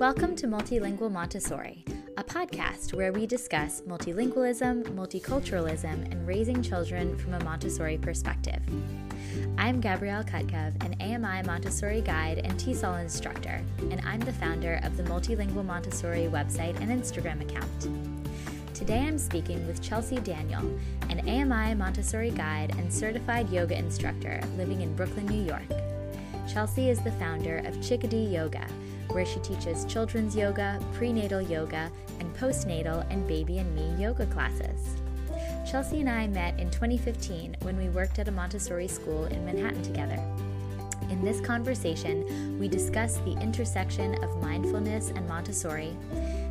Welcome to Multilingual Montessori, a podcast where we discuss multilingualism, multiculturalism, and raising children from a Montessori perspective. I'm Gabrielle Kutkov, an AMI Montessori guide and TESOL instructor, and I'm the founder of the Multilingual Montessori website and Instagram account. Today I'm speaking with Chelsea Daniel, an AMI Montessori guide and certified yoga instructor living in Brooklyn, New York. Chelsea is the founder of Chickadee Yoga, where she teaches children's yoga, prenatal yoga, and postnatal and baby and me yoga classes. Chelsea and I met in 2015 when we worked at a Montessori school in Manhattan together. In this conversation, we discuss the intersection of mindfulness and Montessori,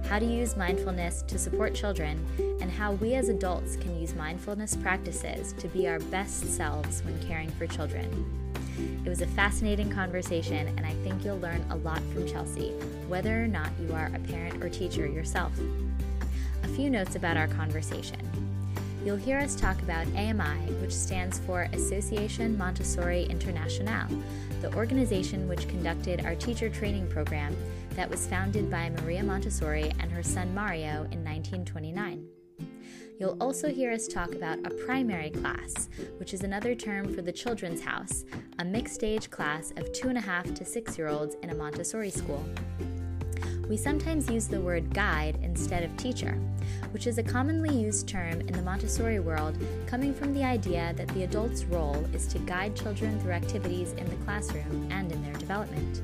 how to use mindfulness to support children, and how we as adults can use mindfulness practices to be our best selves when caring for children. It was a fascinating conversation, and I think you'll learn a lot from Chelsea, whether or not you are a parent or teacher yourself. A few notes about our conversation. You'll hear us talk about AMI, which stands for Association Montessori Internationale, the organization which conducted our teacher training program that was founded by Maria Montessori and her son Mario in 1929. You'll also hear us talk about a primary class, which is another term for the Children's House, a mixed age class of two and a half to six year olds in a Montessori school. We sometimes use the word guide instead of teacher, which is a commonly used term in the Montessori world, coming from the idea that the adult's role is to guide children through activities in the classroom and in their development.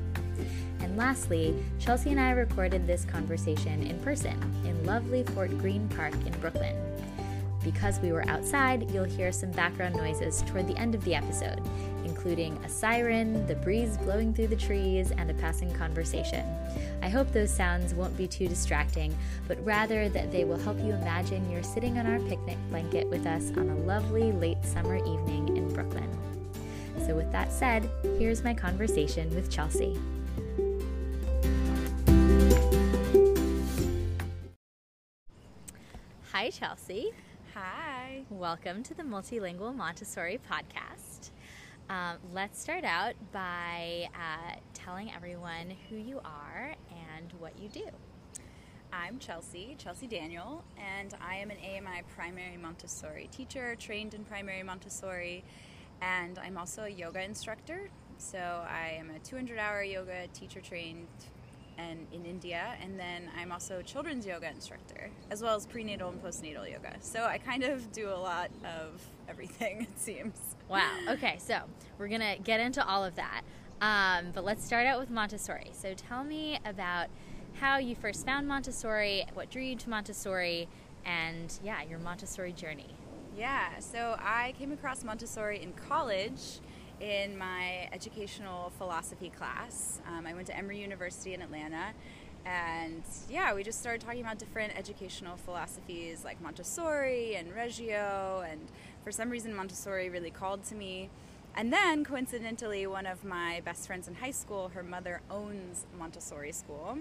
And lastly, Chelsea and I recorded this conversation in person in lovely Fort Greene Park in Brooklyn. Because we were outside, you'll hear some background noises toward the end of the episode, including a siren, the breeze blowing through the trees, and a passing conversation. I hope those sounds won't be too distracting, but rather that they will help you imagine you're sitting on our picnic blanket with us on a lovely late summer evening in Brooklyn. So, with that said, here's my conversation with Chelsea. Hi, Chelsea. Hi. Welcome to the Multilingual Montessori podcast. Um, let's start out by uh, telling everyone who you are and what you do. I'm Chelsea, Chelsea Daniel, and I am an AMI primary Montessori teacher, trained in primary Montessori, and I'm also a yoga instructor. So I am a 200 hour yoga teacher trained and in India, and then I'm also a children's yoga instructor, as well as prenatal and postnatal yoga. So I kind of do a lot of everything, it seems. Wow. Okay, so we're gonna get into all of that, um, but let's start out with Montessori. So tell me about how you first found Montessori, what drew you to Montessori, and yeah, your Montessori journey. Yeah. So I came across Montessori in college in my educational philosophy class. Um, I went to Emory University in Atlanta. And yeah, we just started talking about different educational philosophies like Montessori and Reggio. And for some reason, Montessori really called to me. And then, coincidentally, one of my best friends in high school, her mother owns Montessori school.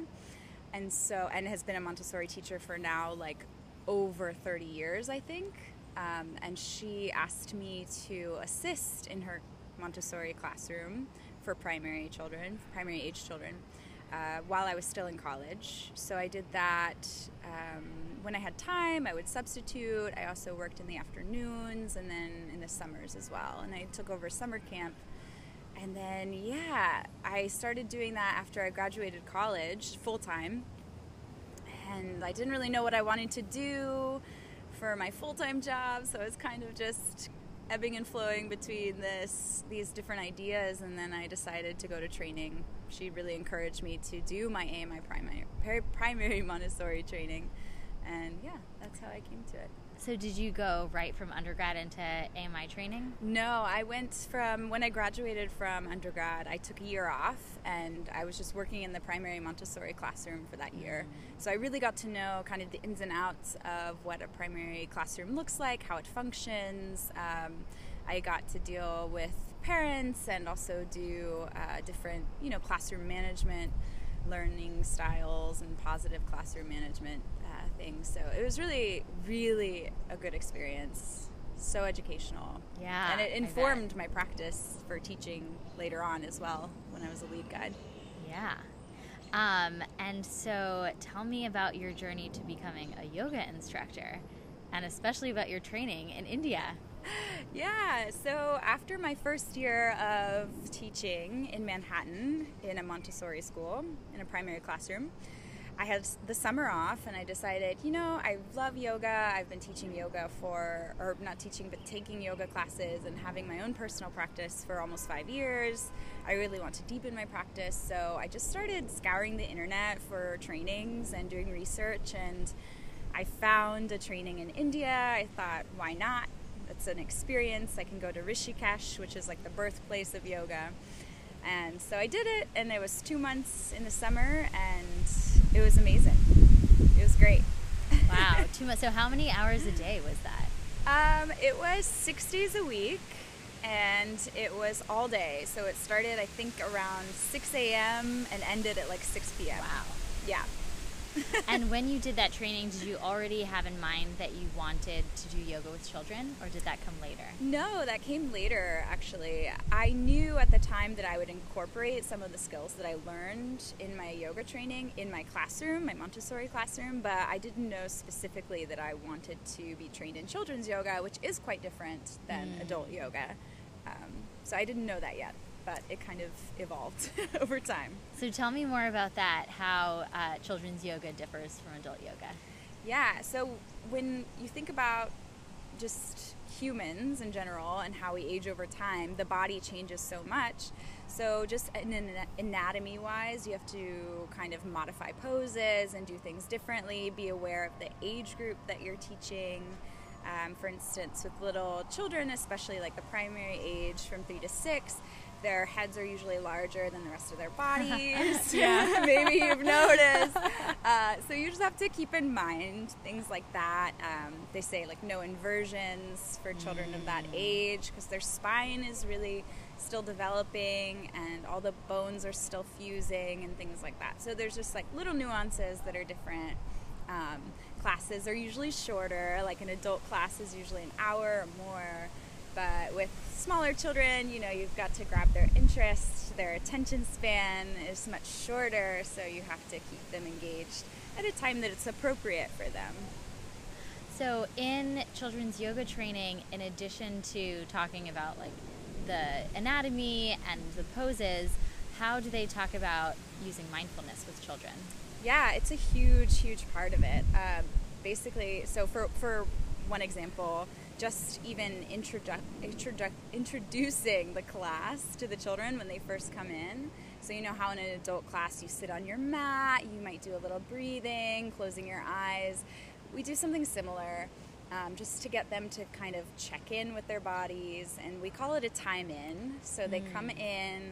And so, and has been a Montessori teacher for now like over 30 years, I think. Um, and she asked me to assist in her Montessori classroom for primary children, primary age children, uh, while I was still in college. So I did that um, when I had time. I would substitute. I also worked in the afternoons and then in the summers as well. And I took over summer camp. And then, yeah, I started doing that after I graduated college full time. And I didn't really know what I wanted to do for my full time job, so I was kind of just ebbing and flowing between this these different ideas and then I decided to go to training. She really encouraged me to do my AMI primary primary Montessori training. And yeah, that's how I came to it. So, did you go right from undergrad into AMI training? No, I went from when I graduated from undergrad, I took a year off and I was just working in the primary Montessori classroom for that year. Mm-hmm. So, I really got to know kind of the ins and outs of what a primary classroom looks like, how it functions. Um, I got to deal with parents and also do uh, different, you know, classroom management learning styles and positive classroom management things. So it was really, really a good experience. So educational. Yeah. And it informed my practice for teaching later on as well when I was a lead guide. Yeah. Um, and so tell me about your journey to becoming a yoga instructor and especially about your training in India. Yeah, so after my first year of teaching in Manhattan in a Montessori school in a primary classroom, I had the summer off and I decided, you know, I love yoga. I've been teaching yoga for, or not teaching, but taking yoga classes and having my own personal practice for almost five years. I really want to deepen my practice. So I just started scouring the internet for trainings and doing research. And I found a training in India. I thought, why not? It's an experience. I can go to Rishikesh, which is like the birthplace of yoga. And so I did it, and it was two months in the summer, and it was amazing. It was great. wow, two months. So how many hours a day was that? Um, it was six days a week, and it was all day. So it started, I think, around 6 a.m. and ended at like 6 p.m. Wow. Yeah. and when you did that training, did you already have in mind that you wanted to do yoga with children, or did that come later? No, that came later, actually. I knew at the time that I would incorporate some of the skills that I learned in my yoga training in my classroom, my Montessori classroom, but I didn't know specifically that I wanted to be trained in children's yoga, which is quite different than mm. adult yoga. Um, so I didn't know that yet but it kind of evolved over time. So tell me more about that, how uh, children's yoga differs from adult yoga. Yeah, so when you think about just humans in general and how we age over time, the body changes so much. So, just in anatomy wise, you have to kind of modify poses and do things differently, be aware of the age group that you're teaching. Um, for instance, with little children, especially like the primary age from three to six, their heads are usually larger than the rest of their bodies. yeah, maybe you've noticed. Uh, so you just have to keep in mind things like that. Um, they say like no inversions for children mm. of that mm. age because their spine is really still developing and all the bones are still fusing and things like that. So there's just like little nuances that are different. Um, classes are usually shorter, like an adult class is usually an hour or more. But with smaller children, you know, you've got to grab their interest, their attention span is much shorter, so you have to keep them engaged at a time that it's appropriate for them. So, in children's yoga training, in addition to talking about like the anatomy and the poses, how do they talk about using mindfulness with children? Yeah, it's a huge, huge part of it. Um, basically, so for, for one example, just even introdu- introdu- introducing the class to the children when they first come in. So, you know how in an adult class you sit on your mat, you might do a little breathing, closing your eyes. We do something similar um, just to get them to kind of check in with their bodies, and we call it a time in. So, they mm. come in,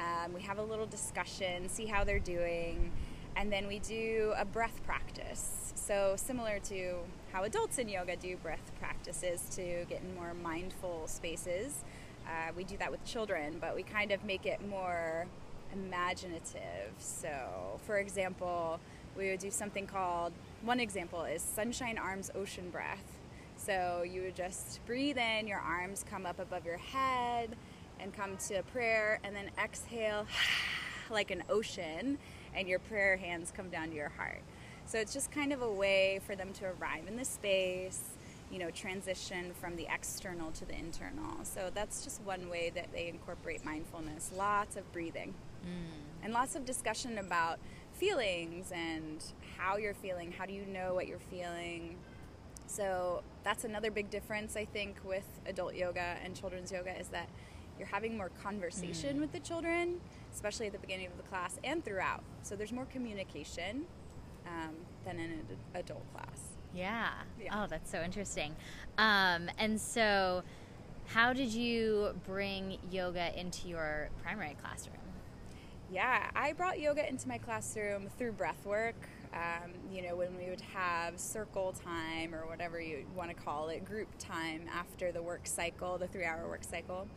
um, we have a little discussion, see how they're doing, and then we do a breath practice. So, similar to how adults in yoga do breath practices to get in more mindful spaces. Uh, we do that with children, but we kind of make it more imaginative. So, for example, we would do something called one example is sunshine arms ocean breath. So, you would just breathe in, your arms come up above your head and come to a prayer, and then exhale like an ocean, and your prayer hands come down to your heart. So it's just kind of a way for them to arrive in the space, you know, transition from the external to the internal. So that's just one way that they incorporate mindfulness. Lots of breathing mm. and lots of discussion about feelings and how you're feeling. How do you know what you're feeling? So that's another big difference, I think, with adult yoga and children's yoga is that you're having more conversation mm. with the children, especially at the beginning of the class and throughout. So there's more communication um, than in an adult class. Yeah. yeah. Oh, that's so interesting. Um, and so, how did you bring yoga into your primary classroom? Yeah, I brought yoga into my classroom through breath work. Um, you know, when we would have circle time or whatever you want to call it, group time after the work cycle, the three hour work cycle.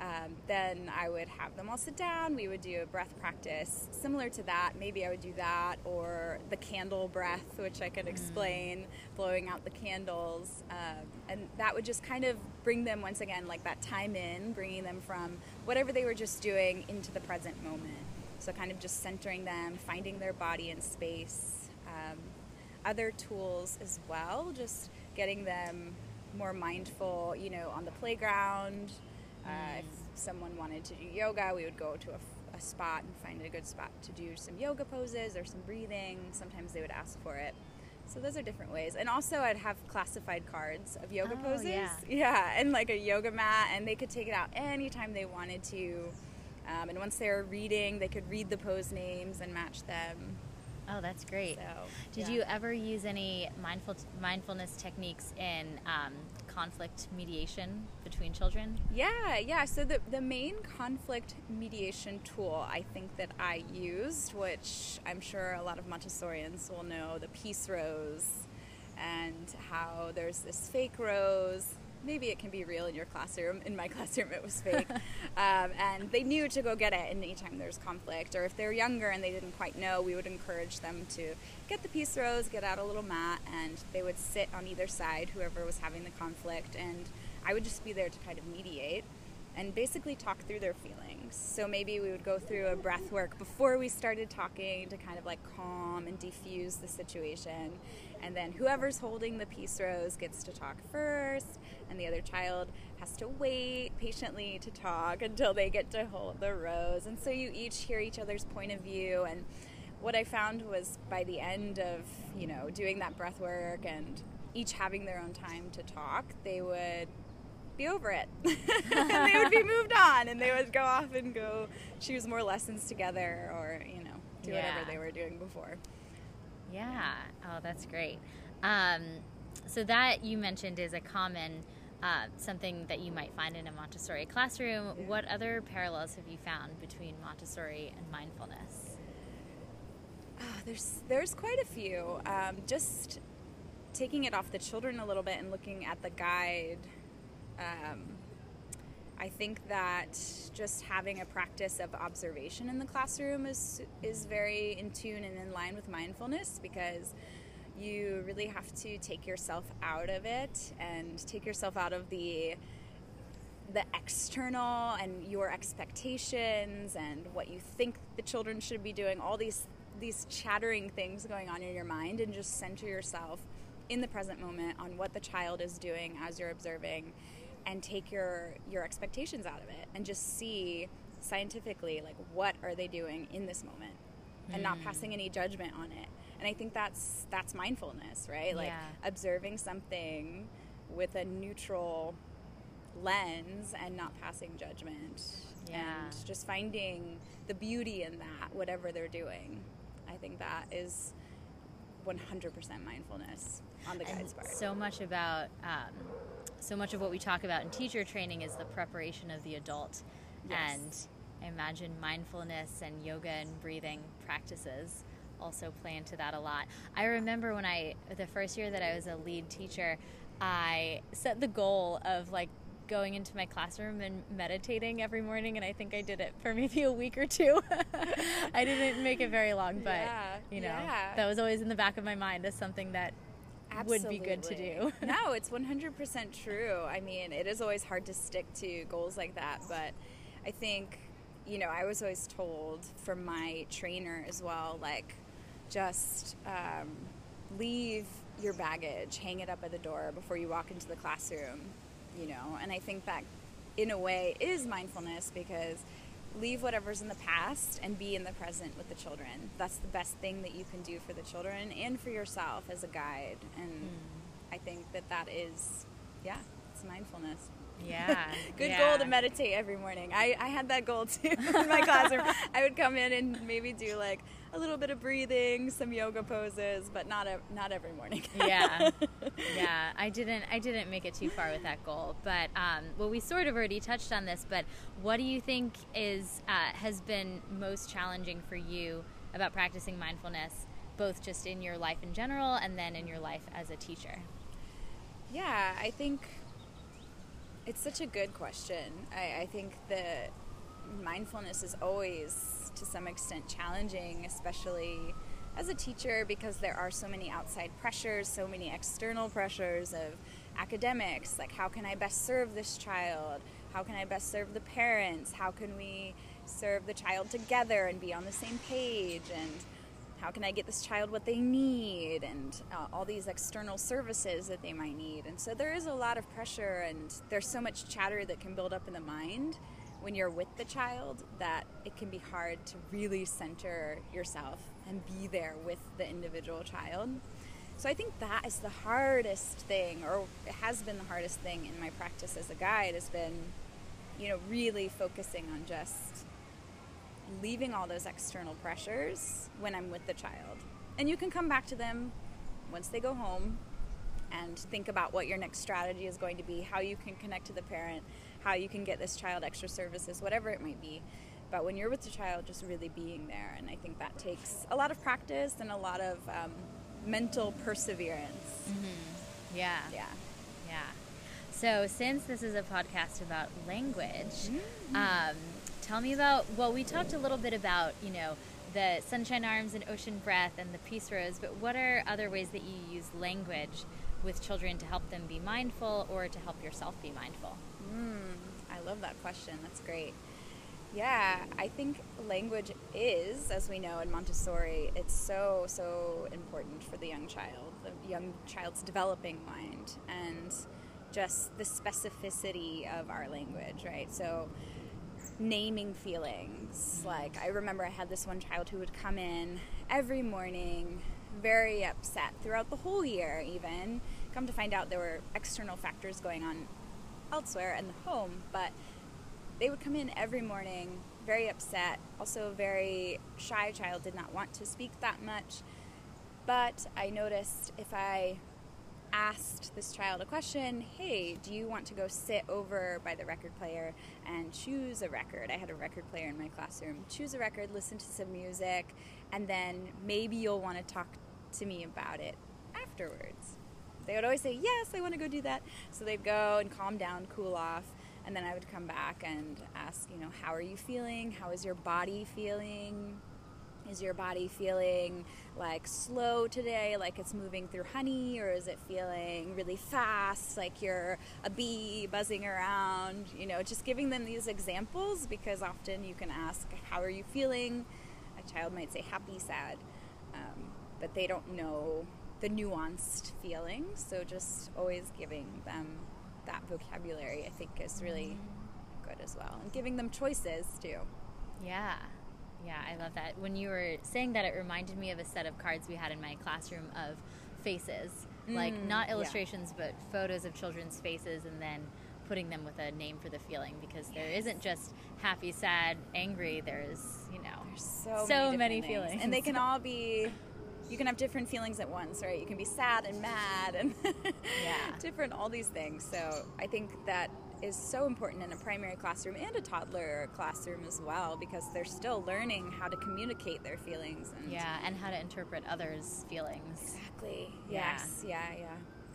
Um, then I would have them all sit down. We would do a breath practice similar to that. Maybe I would do that or the candle breath, which I could mm. explain, mm. blowing out the candles. Um, and that would just kind of bring them once again, like that time in, bringing them from whatever they were just doing into the present moment. So, kind of just centering them, finding their body in space. Um, other tools as well, just getting them more mindful, you know, on the playground. Uh, if someone wanted to do yoga, we would go to a, a spot and find a good spot to do some yoga poses or some breathing. Sometimes they would ask for it. So those are different ways. And also I'd have classified cards of yoga Oh, poses. yeah. Yeah, and like a yoga mat and they could take it out anytime they wanted to. Um, and once they were reading, they could read the pose names and match them. Oh, that's great. So, Did yeah. you ever use any mindful mindfulness techniques in um, conflict mediation between children? Yeah, yeah. So the the main conflict mediation tool I think that I used, which I'm sure a lot of Montessorians will know, the peace rose, and how there's this fake rose. Maybe it can be real in your classroom. In my classroom, it was fake, um, and they knew to go get it anytime there's conflict. Or if they're younger and they didn't quite know, we would encourage them to get the peace rose, get out a little mat, and they would sit on either side, whoever was having the conflict, and I would just be there to kind of mediate and basically talk through their feelings. So maybe we would go through a breath work before we started talking to kind of like calm and defuse the situation. And then whoever's holding the peace rose gets to talk first, and the other child has to wait patiently to talk until they get to hold the rose. And so you each hear each other's point of view and what I found was by the end of, you know, doing that breath work and each having their own time to talk, they would be over it. and they would be moved on and they would go off and go choose more lessons together or, you know, do Yeah. whatever they were doing before. Yeah. Oh, that's great. Um, so that you mentioned is a common uh, something that you might find in a Montessori classroom. What other parallels have you found between Montessori and mindfulness? Ah, there's there's quite a few. Um, just taking it off the children a little bit and looking at the guide. Um, I think that just having a practice of observation in the classroom is is very in tune and in line with mindfulness because you really have to take yourself out of it and take yourself out of the the external and your expectations and what you think the children should be doing all these these chattering things going on in your mind and just center yourself in the present moment on what the child is doing as you're observing and take your your expectations out of it and just see scientifically like what are they doing in this moment and not mm. passing any judgment on it and i think that's that's mindfulness right like Yeah. observing something with a neutral lens and not passing judgment Yeah. and just finding the beauty in that whatever they're doing i think that is 100% mindfulness on the guide's And part so much about um, so much of what we talk about in teacher training is the preparation of the adult Yes. and i imagine mindfulness and yoga and breathing practices also play into that a lot i remember when i the first year that i was a lead teacher i set the goal of like going into my classroom and meditating every morning and i think i did it for maybe a week or two i didn't make it very long but Yeah, you know yeah. that was always in the back of my mind as something that would be good to do. Absolutely. no, it's 100% true. I mean, it is always hard to stick to goals like that, but I think, you know, I was always told from my trainer as well, like, just um, leave your baggage, hang it up at the door before you walk into the classroom, you know, and I think that in a way is mindfulness because leave whatever's in the past and be in the present with the children. That's the best thing that you can do for the children and for yourself as a guide. And I think that that is, yeah, it's mindfulness. Yeah. Good yeah. goal to meditate every morning. I, I had that goal too in my classroom. I would come in and maybe do like a little bit of breathing, some yoga poses, but not a, not every morning. yeah yeah i didn't i didn't make it too far with that goal but um, well we sort of already touched on this but what do you think is uh, has been most challenging for you about practicing mindfulness both just in your life in general and then in your life as a teacher Yeah, I think it's such a good question. I, I think that mindfulness is always, to some extent, challenging, especially as a teacher, because there are so many outside pressures, so many external pressures of academics, like how can I best serve this child? How can I best serve the parents? How can we serve the child together and be on the same page? And how can I get this child what they need? And uh, all these external services that they might need. And so there is a lot of pressure, and there's so much chatter that can build up in the mind when you're with the child that it can be hard to really center yourself and be there with the individual child. So I think that is the hardest thing, or it has been the hardest thing in my practice as a guide, has been, you know, really focusing on just leaving all those external pressures when I'm with the child. And you can come back to them once they go home and think about what your next strategy is going to be, how you can connect to the parent, how you can get this child extra services, whatever it might be. But when you're with the child, just really being there. And I think that takes a lot of practice and a lot of um, mental perseverance. Mm-hmm. Yeah. Yeah. Yeah. So, since this is a podcast about language, mm-hmm. um, tell me about, well, we talked a little bit about, you know, the sunshine arms and ocean breath and the peace rose, but what are other ways that you use language with children to help them be mindful or to help yourself be mindful? Mm, I love that question. That's great. Yeah, I think language is, as we know in Montessori, it's so, so important for the young child, the young child's developing mind, and just the specificity of our language, right? So, naming feelings. Like, I remember I had this one child who would come in every morning, very upset throughout the whole year, even. Come to find out there were external factors going on elsewhere in the home, but they would come in every morning very upset, also a very shy child, did not want to speak that much. But I noticed if I asked this child a question, hey, do you want to go sit over by the record player and choose a record? I had a record player in my classroom. Choose a record, listen to some music, and then maybe you'll want to talk to me about it afterwards. They would always say, yes, I want to go do that. So they'd go and calm down, cool off, and then I would come back and ask, you know, how are you feeling? How is your body feeling? Is your body feeling like slow today, like it's moving through honey, or is it feeling really fast, like you're a bee buzzing around? You know, just giving them these examples because often you can ask, How are you feeling? A child might say happy, sad, um, but they don't know the nuanced feelings. So just always giving them that vocabulary, I think, is really good as well. And giving them choices too. Yeah. Yeah, I love that. When you were saying that, it reminded me of a set of cards we had in my classroom of faces. Mm, like, not illustrations, yeah. but photos of children's faces, and then putting them with a name for the feeling because there yes. not just happy, sad, angry. There's, you know, there's so, so many, many feelings. And they can all be you can have different feelings at once, right? You can be sad and mad and yeah. different all these things. So I think that is so important in a primary classroom and a toddler classroom as well because they're still learning how to communicate their feelings and yeah and how to interpret others feelings. Exactly. Yes. Yeah yeah, yeah.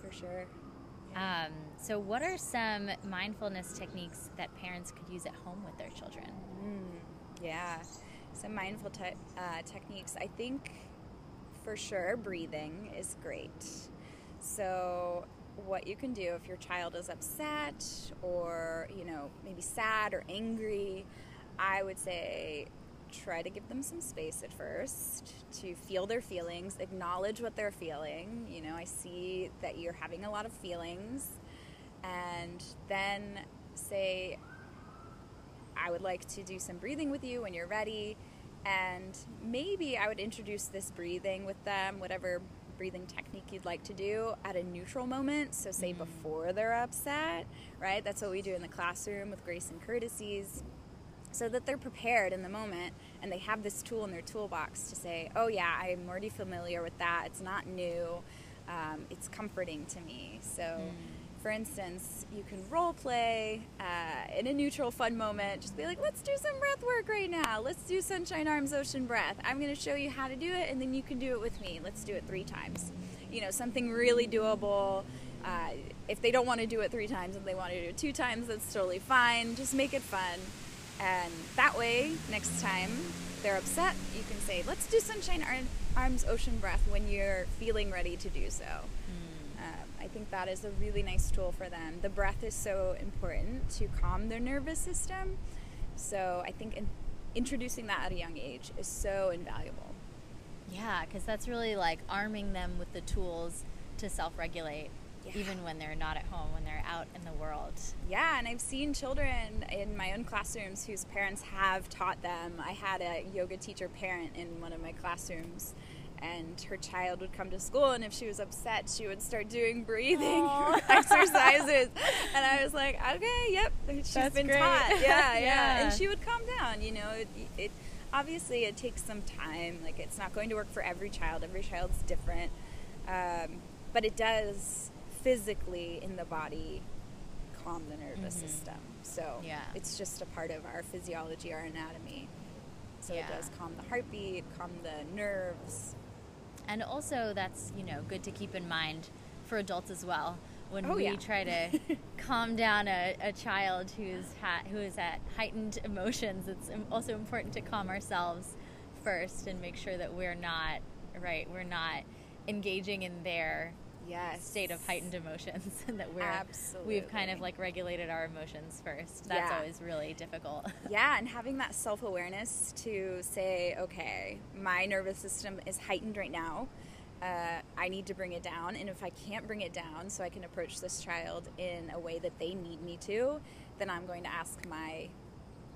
For sure. Yeah. Um, so what are some mindfulness techniques that parents could use at home with their children? Mm, yeah. Some mindful te- uh, techniques. I think for sure, breathing is great. So, what you can do if your child is upset or, you know, maybe sad or angry, I would say try to give them some space at first to feel their feelings, acknowledge what they're feeling. You know, I see that you're having a lot of feelings, and then say, I would like to do some breathing with you when you're ready and maybe I would introduce this breathing with them, whatever breathing technique you'd like to do at a neutral moment. So, say mm-hmm. before they're upset, right? That's what we do in the classroom with grace and courtesies. So that they're prepared in the moment and they have this tool in their toolbox to say, oh, yeah, I'm already familiar with that. It's not new. Um, it's comforting to me. So, mm for instance, you can role play uh, in a neutral, fun moment. Just be like, let's do some breath work right now. Let's do sunshine arms, ocean breath. I'm going to show you how to do it, and then you can do it with me. Let's do it three times. You know, something really doable. Uh, if they don't want to do it three times and they want to do it two times, that's totally fine. Just make it fun. And that way, next time they're upset, you can say, let's do sunshine arms, ocean breath when you're feeling ready to do so. Mm. I think that is a really nice tool for them. The breath is so important to calm their nervous system. So I think in, introducing that at a young age is so invaluable. Yeah, because that's really like arming them with the tools to self regulate. Yeah. Even when they're not at home, when they're out in the world. Yeah, and I've seen children in my own classrooms whose parents have taught them. I had a yoga teacher parent in one of my classrooms and her child would come to school and if she was upset she would start doing breathing exercises and i was like okay yep she's That's been great. taught yeah, yeah, yeah and she would calm down you know it, it, obviously it takes some time like it's not going to work for every child every child's different um, but it does physically in the body calm the nervous mm-hmm. system so yeah. it's just a part of our physiology our anatomy so yeah. it does calm the heartbeat calm the nerves and also that's you know good to keep in mind for adults as well when oh, we yeah. try to calm down a, a child who's ha- who is at heightened emotions it's also important to calm ourselves first and make sure that we're not right we're not engaging in their yes. state of heightened emotions and that we're Absolutely. we've kind of like regulated our emotions first. That's yeah. always really difficult. yeah, and having that self awareness to say, okay, my nervous system is heightened right now. Uh, I need to bring it down, and if I can't bring it down, so I can approach this child in a way that they need me to, then I'm going to ask my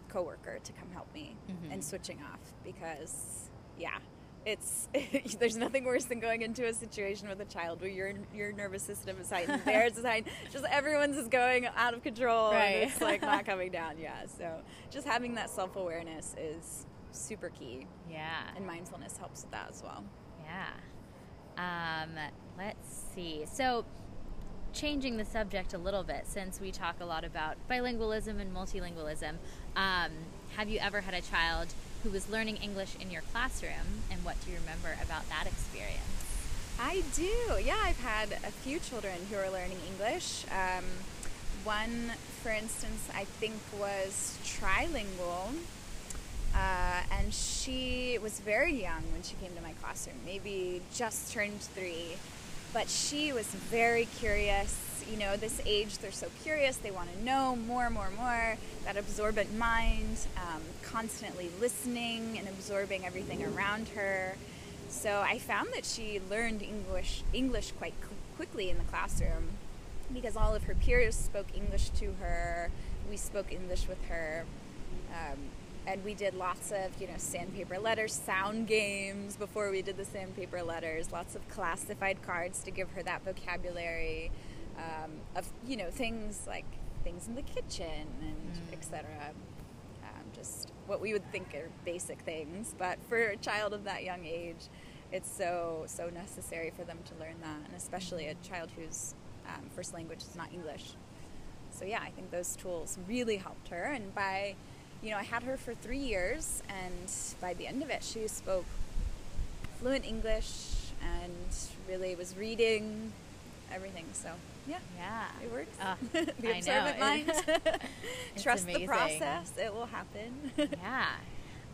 coworker to come help me mm-hmm. and switching off because, yeah, it's there's nothing worse than going into a situation with a child where your your nervous system is heightened, theirs is heightened, just everyone's is going out of control right. and it's like not coming down. Yeah, so just having that self awareness is super key. Yeah, and mindfulness helps with that as well. Yeah. Um, let's see. So changing the subject a little bit since we talk a lot about bilingualism and multilingualism. Um, have you ever had a child who was learning English in your classroom, and what do you remember about that experience? I do. Yeah, I've had a few children who are learning English. Um, one, for instance, I think was trilingual. Uh, and she was very young when she came to my classroom, maybe just turned three. But she was very curious you know, this age, they're so curious, they want to know more, more, more. That absorbent mind, um, constantly listening and absorbing everything around her. So I found that she learned English, English quite quickly in the classroom because all of her peers spoke English to her. We spoke English with her. Um, and we did lots of you know sandpaper letters sound games before we did the sandpaper letters lots of classified cards to give her that vocabulary um, of you know things like things in the kitchen and mm. etc. Um, just what we would think are basic things, but for a child of that young age, it's so so necessary for them to learn that, and especially a child whose um, first language is not English. So yeah, I think those tools really helped her, and by you know I had her for three years, and by the end of it, she spoke fluent English and really was reading everything. So yeah. Yeah. It works. Uh, the observant mind. Trust amazing. the process. It will happen. yeah.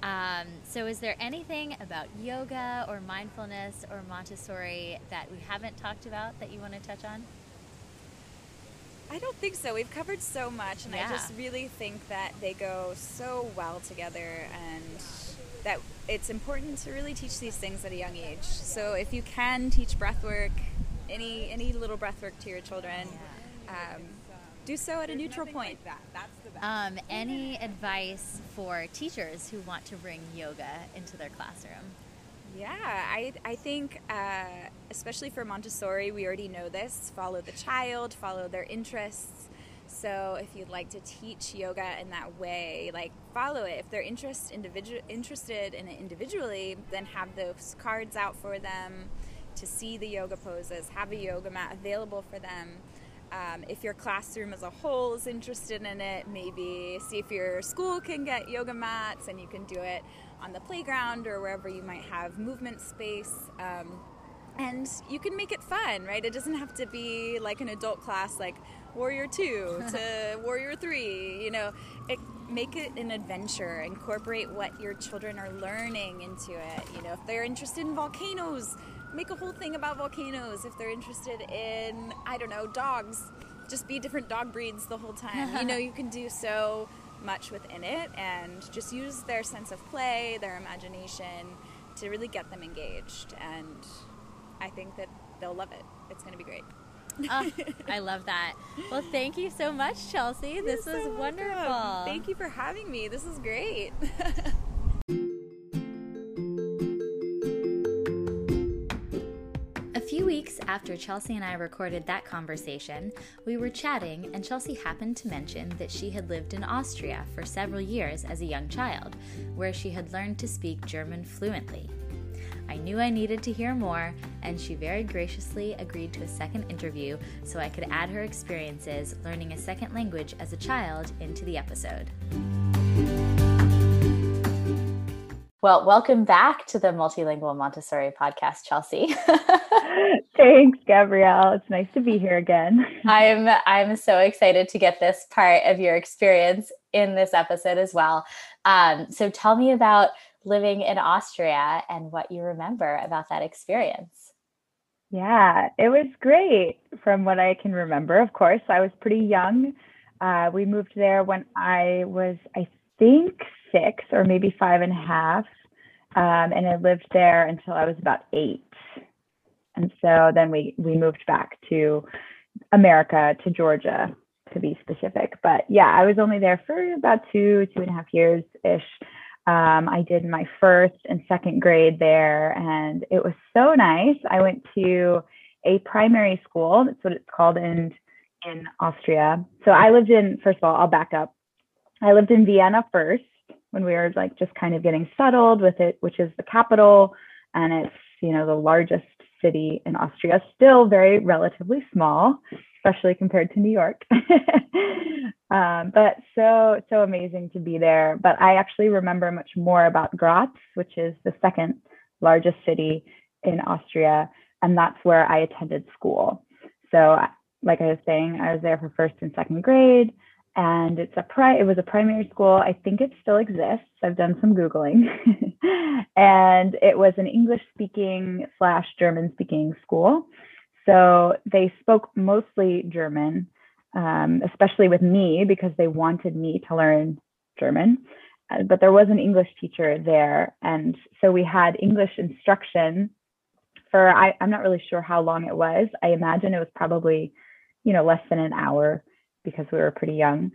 Um, so, is there anything about yoga or mindfulness or Montessori that we haven't talked about that you want to touch on? I don't think so. We've covered so much, and yeah. I just really think that they go so well together, and that it's important to really teach these things at a young age. So, if you can teach breath work, any any little breath work to your children. Um, do so at a neutral point. Um, any advice for teachers who want to bring yoga into their classroom? Yeah, I, I think, uh, especially for Montessori, we already know this follow the child, follow their interests. So if you'd like to teach yoga in that way, like follow it. If they're interest, individu- interested in it individually, then have those cards out for them to see the yoga poses, have a yoga mat available for them. Um, if your classroom as a whole is interested in it, maybe see if your school can get yoga mats and you can do it on the playground or wherever you might have movement space. Um, and you can make it fun, right? It doesn't have to be like an adult class like Warrior 2 to Warrior 3. You know, it, make it an adventure. Incorporate what your children are learning into it. You know, if they're interested in volcanoes, make a whole thing about volcanoes if they're interested in, I don't know, dogs. Just be different dog breeds the whole time. you know, you can do so much within it and just use their sense of play, their imagination to really get them engaged. And I think that they'll love it. It's going to be great. oh, I love that. Well, thank you so much, Chelsea. You're this so was welcome. wonderful. Thank you for having me. This is great. weeks after Chelsea and I recorded that conversation, we were chatting, and Chelsea happened to mention that she had lived in Austria for several years as a young child, where she had learned to speak German fluently. I knew I needed to hear more, and she very graciously agreed to a second interview so I could add her experiences learning a second language as a child into the episode. Well, welcome back to the Multilingual Montessori podcast, Chelsea. Thanks, Gabrielle. It's nice to be here again. I'm I'm so excited to get this part of your experience in this episode as well. Um, so tell me about living in Austria and what you remember about that experience. Yeah, it was great from what I can remember. Of course, I was pretty young. Uh, we moved there when I was, I think, six or maybe five and a half. Um, and I lived there until I was about eight. And so then we, we moved back to America, to Georgia to be specific. But yeah, I was only there for about two, two and a half years ish. Um, I did my first and second grade there, and it was so nice. I went to a primary school. That's what it's called in in Austria. So I lived in. First of all, I'll back up. I lived in Vienna first when we were like just kind of getting settled with it, which is the capital, and it's you know the largest city in Austria. Still very relatively small, especially compared to New York. um, but so so amazing to be there. But I actually remember much more about Graz, which is the second largest city in Austria, and that's where I attended school. So, like I was saying, I was there for first and second grade, and it's a pri- it was a primary school. I think it still exists. I've done some googling, and it was an English speaking slash German speaking school. So they spoke mostly German, um, especially with me because they wanted me to learn German. Uh, but there was an English teacher there. And so we had English instruction for, I, I'm not really sure how long it was. I imagine it was probably, you know, less than an hour because we were pretty young.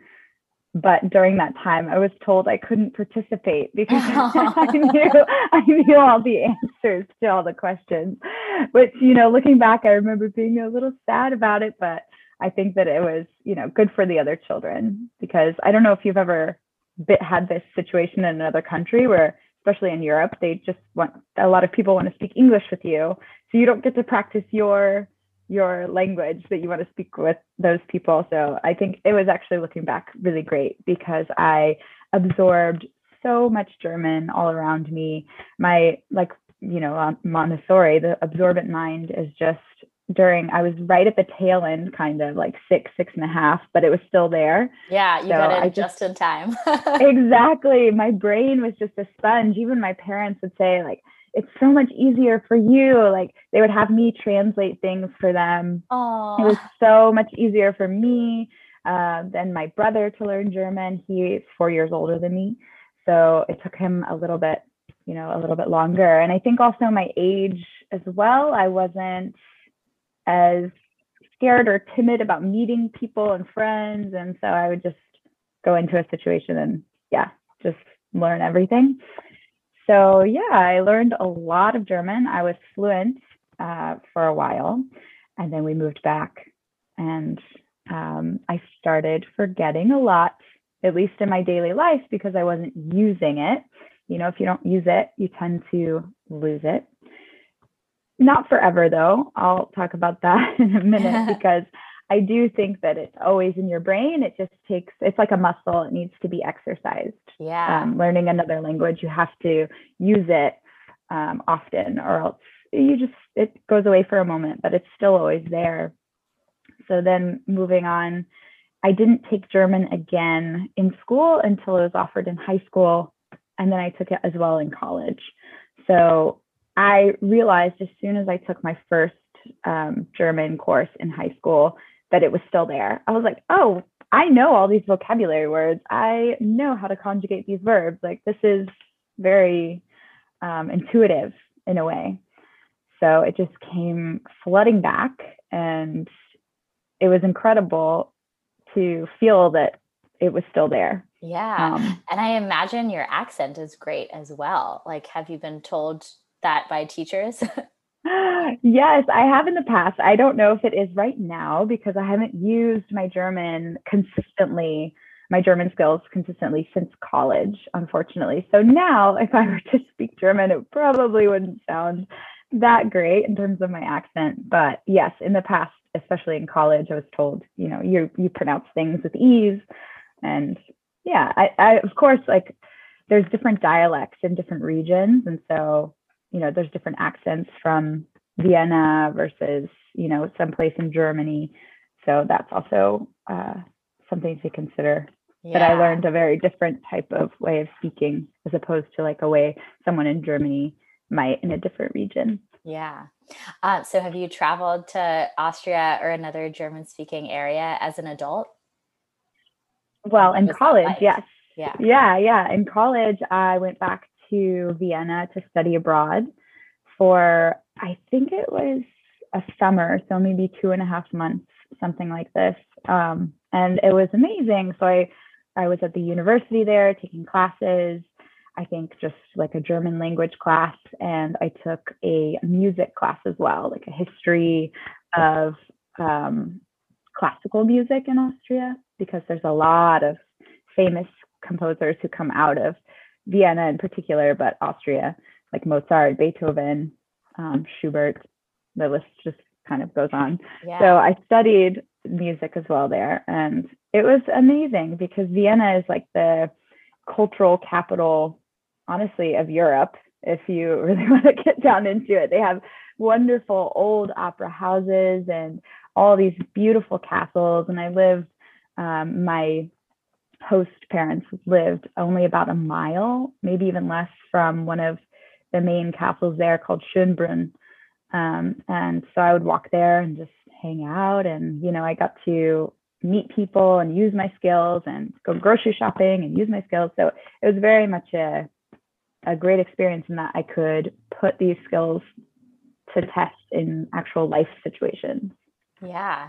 But during that time, I was told I couldn't participate because I knew I knew all the answers to all the questions. Which, you know, looking back, I remember being a little sad about it, but I think that it was, you know, good for the other children because I don't know if you've ever bit, had this situation in another country where, especially in Europe, they just want a lot of people want to speak English with you, so you don't get to practice your your language that you want to speak with those people. So I think it was actually looking back really great because I absorbed so much German all around me. My like you know um, Montessori, the absorbent mind is just during I was right at the tail end, kind of like six, six and a half, but it was still there. Yeah, you so got it just, just in time. exactly. My brain was just a sponge. Even my parents would say, like, it's so much easier for you. Like they would have me translate things for them. Aww. It was so much easier for me uh, than my brother to learn German. He's four years older than me. So it took him a little bit, you know, a little bit longer. And I think also my age as well. I wasn't as scared or timid about meeting people and friends. And so I would just go into a situation and yeah, just learn everything. So yeah, I learned a lot of German. I was fluent uh, for a while, and then we moved back, and um, I started forgetting a lot, at least in my daily life, because I wasn't using it. You know, if you don't use it, you tend to lose it. Not forever, though. I'll talk about that in a minute because I do think that it's always in your brain. It just takes, it's like a muscle, it needs to be exercised. Yeah. Um, learning another language, you have to use it um, often, or else you just, it goes away for a moment, but it's still always there. So then moving on, I didn't take German again in school until it was offered in high school. And then I took it as well in college. So I realized as soon as I took my first um, German course in high school that it was still there. I was like, oh, I know all these vocabulary words. I know how to conjugate these verbs. Like this is very um, intuitive in a way. So it just came flooding back, and it was incredible to feel that it was still there. Yeah. Um, and I imagine your accent is great as well. Like, have you been told that by teachers? yes, I have in the past. I don't know if it is right now because I haven't used my German consistently, my German skills consistently since college, unfortunately. So now, if I were to speak German, it probably wouldn't sound that great in terms of my accent. But yes, in the past, especially in college, I was told, you know, you you pronounce things with ease, and yeah, I, I of course like there's different dialects in different regions, and so you know, there's different accents from Vienna versus, you know, someplace in Germany. So that's also uh, something to consider. Yeah. That I learned a very different type of way of speaking as opposed to like a way someone in Germany might in a different region. Yeah. Uh, so have you traveled to Austria or another German speaking area as an adult? Well, in college, like? yes. Yeah. Yeah. Yeah. In college, I went back to Vienna to study abroad for, I think it was a summer, so maybe two and a half months, something like this. Um, and it was amazing. So I, I was at the university there taking classes. I think just like a German language class, and I took a music class as well, like a history of um, classical music in Austria, because there's a lot of famous composers who come out of Vienna in particular, but Austria, like Mozart, Beethoven, um, Schubert, the list just kind of goes on. Yeah. So I studied music as well there, and it was amazing because Vienna is like the cultural capital, honestly, of Europe. If you really want to get down into it, they have wonderful old opera houses and all these beautiful castles. And I lived um, my host parents lived only about a mile, maybe even less, from one of the main castles there called Schönbrunn. Um, and so I would walk there and just hang out. And, you know, I got to meet people and use my skills and go grocery shopping and use my skills. So it was very much a, a great experience in that I could put these skills to test in actual life situations. Yeah.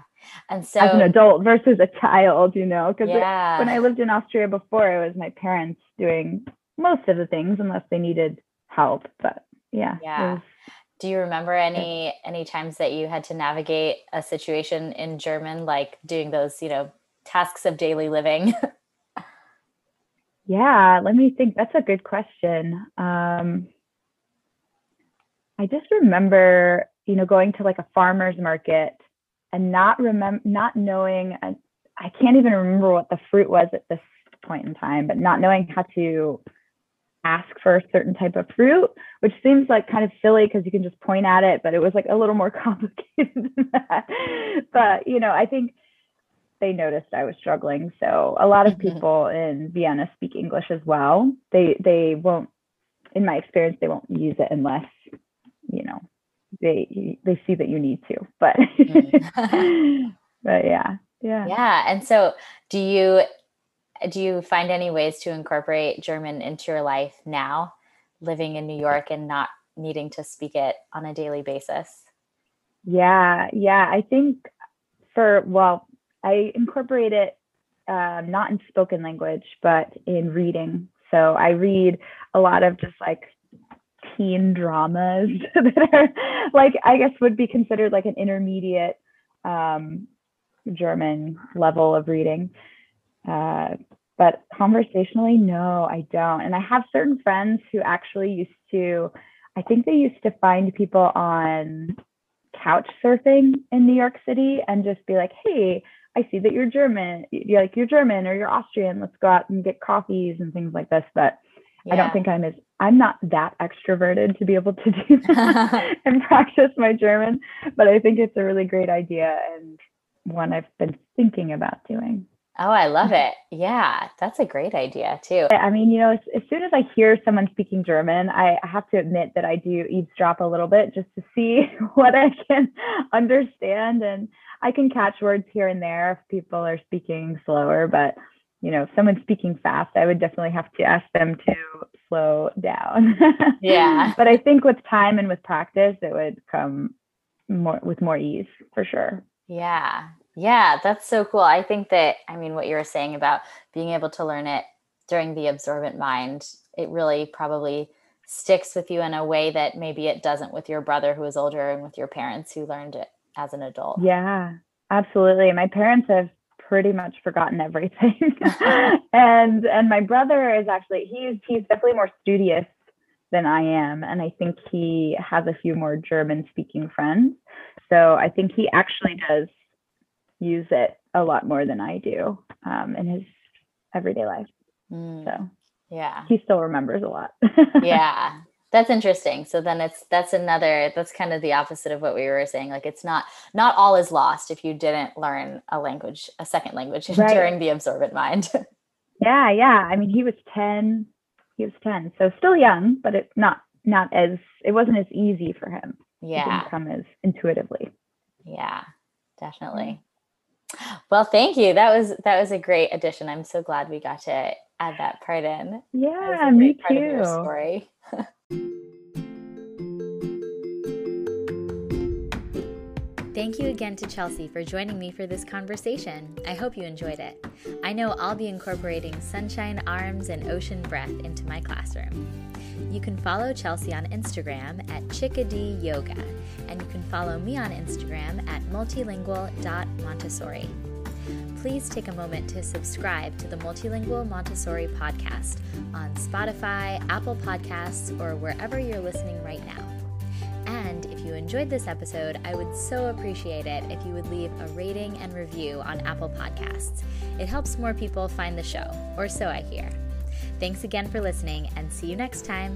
And so as an adult versus a child, you know, because yeah. when I lived in Austria before, it was my parents doing most of the things unless they needed help. But yeah. Yeah. Was, Do you remember any any times that you had to navigate a situation in German, like doing those, you know, tasks of daily living? yeah, let me think. That's a good question. Um, I just remember, you know, going to like a farmer's market and not remember not knowing I can't even remember what the fruit was at this point in time, but not knowing how to ask for a certain type of fruit, which seems like kind of silly because you can just point at it, but it was like a little more complicated than that. But you know, I think they noticed I was struggling. So a lot of mm-hmm. people in Vienna speak English as well. They they won't in my experience, they won't use it unless, you know, they they see that you need to but mm. but yeah yeah yeah and so do you do you find any ways to incorporate german into your life now living in new york and not needing to speak it on a daily basis yeah yeah i think for well i incorporate it um, not in spoken language but in reading so i read a lot of just like teen dramas that are like I guess would be considered like an intermediate um, German level of reading. Uh, but conversationally, no, I don't. And I have certain friends who actually used to, I think they used to find people on couch surfing in New York City and just be like, hey, I see that you're German, you're like you're German or you're Austrian. Let's go out and get coffees and things like this. But yeah. I don't think I'm as I'm not that extroverted to be able to do that and practice my German, but I think it's a really great idea and one I've been thinking about doing. Oh, I love it. Yeah, that's a great idea too. I mean, you know, as, as, soon as I hear someone speaking German, I have to admit that I do eavesdrop a little bit just to see what I can understand. And I can catch words here and there if people are speaking slower, but you know, if someone's speaking fast, I would definitely have to ask them to slow down. yeah. but I think with time and with practice, it would come more with more ease for sure. Yeah. Yeah, that's so cool. I think that, I mean, what you were saying about being able to learn it during the absorbent mind, it really probably sticks with you in a way that maybe it doesn't with your brother who is older and with your parents who learned it as an adult. Yeah, absolutely. My parents have pretty much forgotten everything. and and my brother is actually he's he's definitely more studious than I am and I think he has a few more German speaking friends. So I think he actually does use it a lot more than I do um, in his everyday life. Mm, so yeah, he still remembers a lot. yeah, that's interesting. So then it's that's another that's kind of the opposite of what we were saying. Like it's not not all is lost if you didn't learn a language, a second language right. during the absorbent mind. yeah, yeah. I mean, he was ten. He was ten, so still young, but it's not not as it wasn't as easy for him. Yeah, it didn't come as intuitively. Yeah, definitely. Well, thank you. That was that was a great addition. I'm so glad we got to add that part in. Yeah, me too. story. Thank you again to Chelsea for joining me for this conversation. I hope you enjoyed it. I know I'll be incorporating sunshine arms and ocean breath into my classroom. You can follow Chelsea on Instagram at chickadee yoga, and you can follow me on Instagram at multilingual.montessori. Please take a moment to subscribe to the Multilingual Montessori podcast on Spotify, Apple Podcasts, or wherever you're listening right now. And if you enjoyed this episode, I would so appreciate it if you would leave a rating and review on Apple Podcasts. It helps more people find the show, or so I hear. Thanks again for listening, and see you next time.